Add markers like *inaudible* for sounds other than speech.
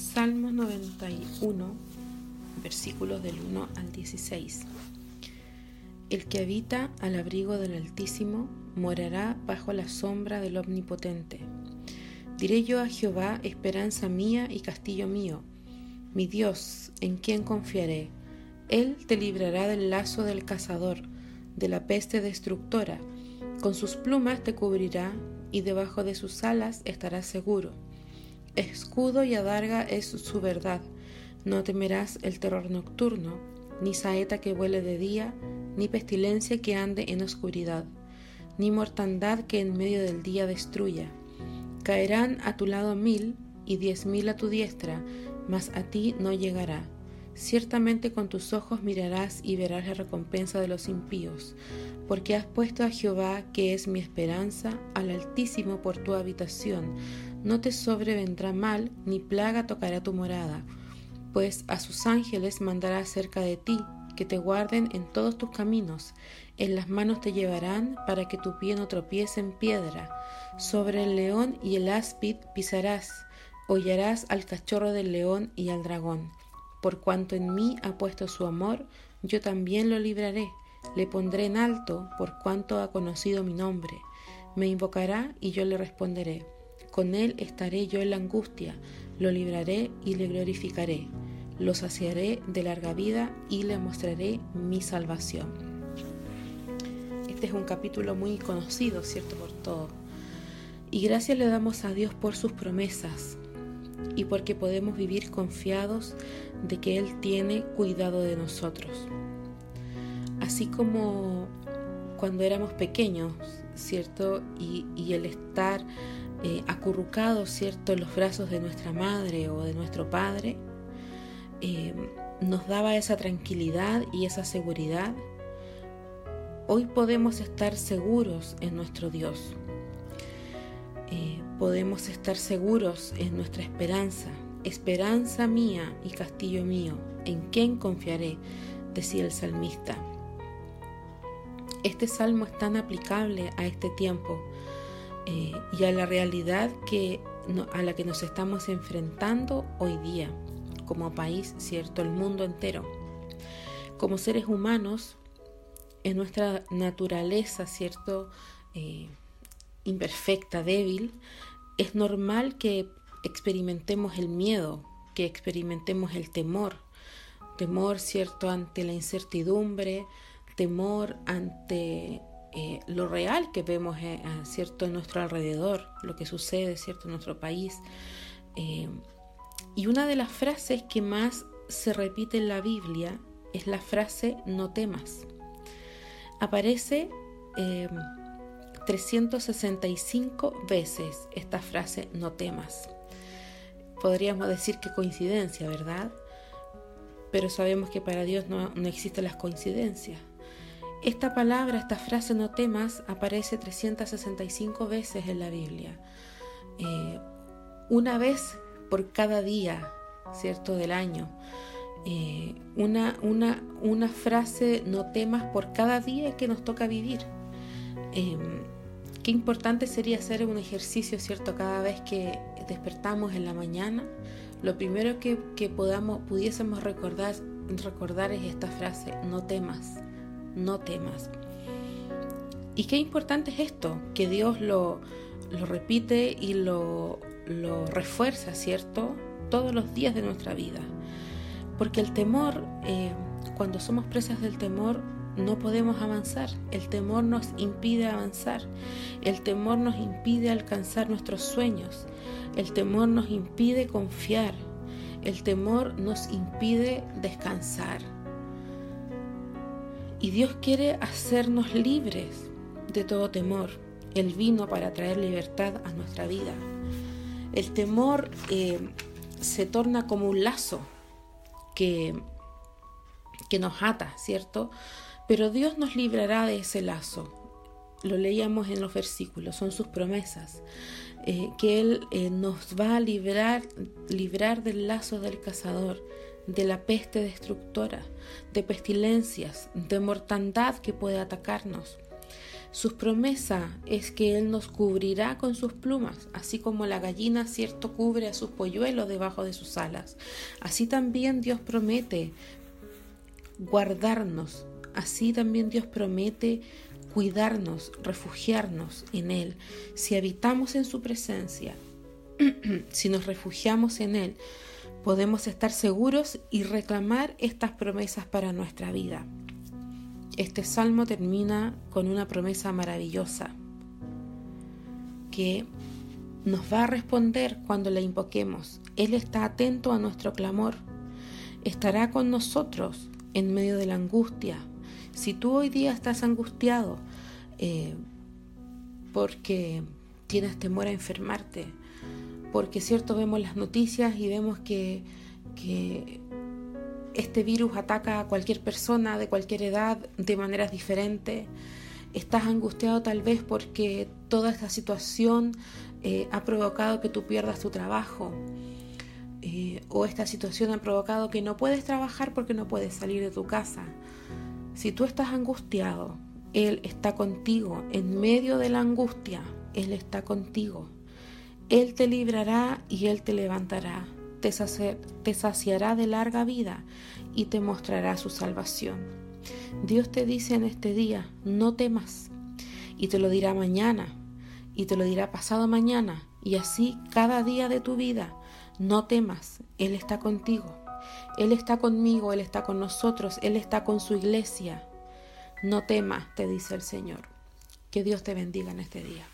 Salmo 91, versículos del 1 al 16. El que habita al abrigo del Altísimo morará bajo la sombra del Omnipotente. Diré yo a Jehová, esperanza mía y castillo mío, mi Dios, en quien confiaré. Él te librará del lazo del cazador, de la peste destructora. Con sus plumas te cubrirá y debajo de sus alas estarás seguro Escudo y adarga es su verdad. No temerás el terror nocturno, ni saeta que vuele de día, ni pestilencia que ande en oscuridad, ni mortandad que en medio del día destruya. Caerán a tu lado mil y diez mil a tu diestra, mas a ti no llegará. Ciertamente con tus ojos mirarás y verás la recompensa de los impíos, porque has puesto a Jehová, que es mi esperanza, al Altísimo por tu habitación. No te sobrevendrá mal, ni plaga tocará tu morada, pues a sus ángeles mandará cerca de ti, que te guarden en todos tus caminos, en las manos te llevarán para que tu pie no tropiece en piedra, sobre el león y el áspid pisarás, hollarás al cachorro del león y al dragón. Por cuanto en mí ha puesto su amor, yo también lo libraré, le pondré en alto por cuanto ha conocido mi nombre. Me invocará y yo le responderé. Con él estaré yo en la angustia, lo libraré y le glorificaré, lo saciaré de larga vida y le mostraré mi salvación. Este es un capítulo muy conocido, ¿cierto? Por todos. Y gracias le damos a Dios por sus promesas y porque podemos vivir confiados de que Él tiene cuidado de nosotros. Así como cuando éramos pequeños, ¿cierto? Y, el estar eh, acurrucados, ¿cierto?, en los brazos de nuestra madre o de nuestro padre, eh, nos daba esa tranquilidad y esa seguridad. Hoy podemos estar seguros en nuestro Dios. Podemos estar seguros en nuestra esperanza. Esperanza mía y castillo mío, ¿en quién confiaré? decía el salmista. Este salmo es tan aplicable a este tiempo eh, y a la realidad que, a la que nos estamos enfrentando hoy día como país, ¿cierto? El mundo entero. Como seres humanos, en nuestra naturaleza, ¿cierto? Eh, imperfecta, débil, es normal que experimentemos el miedo, que experimentemos el temor. Temor, ¿cierto?, ante la incertidumbre, temor ante eh, lo real que vemos eh, cierto en nuestro alrededor, lo que sucede cierto en nuestro país. Eh, y una de las frases que más se repite en la Biblia es la frase no temas. Aparece 365 veces esta frase no temas. Podríamos decir que coincidencia, ¿verdad? Pero sabemos que para Dios no, no existen las coincidencias. Esta palabra, esta frase no temas, aparece 365 veces en la Biblia. Eh, una vez por cada día, ¿cierto?, del año. Eh, una, una, una, frase no temas por cada día que nos toca vivir. Em, qué importante sería hacer un ejercicio, ¿cierto?, cada vez que despertamos en la mañana. Lo primero que, que podamos, pudiésemos recordar, recordar es esta frase, no temas no temas. Y qué importante es esto, que Dios lo, lo repite y lo, lo refuerza, ¿cierto? Todos los días de nuestra vida. Porque el temor, eh, cuando somos presas del temor, no podemos avanzar. El temor nos impide avanzar. El temor nos impide alcanzar nuestros sueños. El temor nos impide confiar. El temor nos impide descansar. Y Dios quiere hacernos libres de todo temor. Él vino para traer libertad a nuestra vida. El temor eh, se torna como un lazo que, que nos ata, ¿cierto? Pero Dios nos librará de ese lazo. Lo leíamos en los versículos, son sus promesas. Eh, que Él eh, nos va a librar, librar del lazo del cazador, de la peste destructora, de pestilencias, de mortandad que puede atacarnos. Sus promesa es que Él nos cubrirá con sus plumas, así como la gallina cierto cubre a sus polluelos debajo de sus alas. Así también Dios promete guardarnos, así también Dios promete cuidarnos, refugiarnos en Él. Si habitamos en su presencia, *clears throat* si nos refugiamos en Él, podemos estar seguros y reclamar estas promesas para nuestra vida. Este salmo termina con una promesa maravillosa que nos va a responder cuando le invoquemos. Él está atento a nuestro clamor. Estará con nosotros en medio de la angustia. Si tú hoy día estás angustiado eh, porque tienes temor a enfermarte, porque cierto vemos las noticias y vemos que, este virus ataca a cualquier persona de cualquier edad de maneras diferentes. Estás angustiado tal vez porque toda esta situación eh, ha provocado que tú pierdas tu trabajo. Eh, o esta situación ha provocado que no puedes trabajar porque no puedes salir de tu casa. Si tú estás angustiado, Él está contigo. En medio de la angustia, Él está contigo. Él te librará y Él te levantará, te, saciará de larga vida y te mostrará su salvación. Dios te dice en este día, no temas, y te lo dirá mañana, y te lo dirá pasado mañana, y así cada día de tu vida, no temas, Él está contigo, Él está conmigo, Él está con nosotros, Él está con su iglesia. No temas, te dice el Señor. Que Dios te bendiga en este día.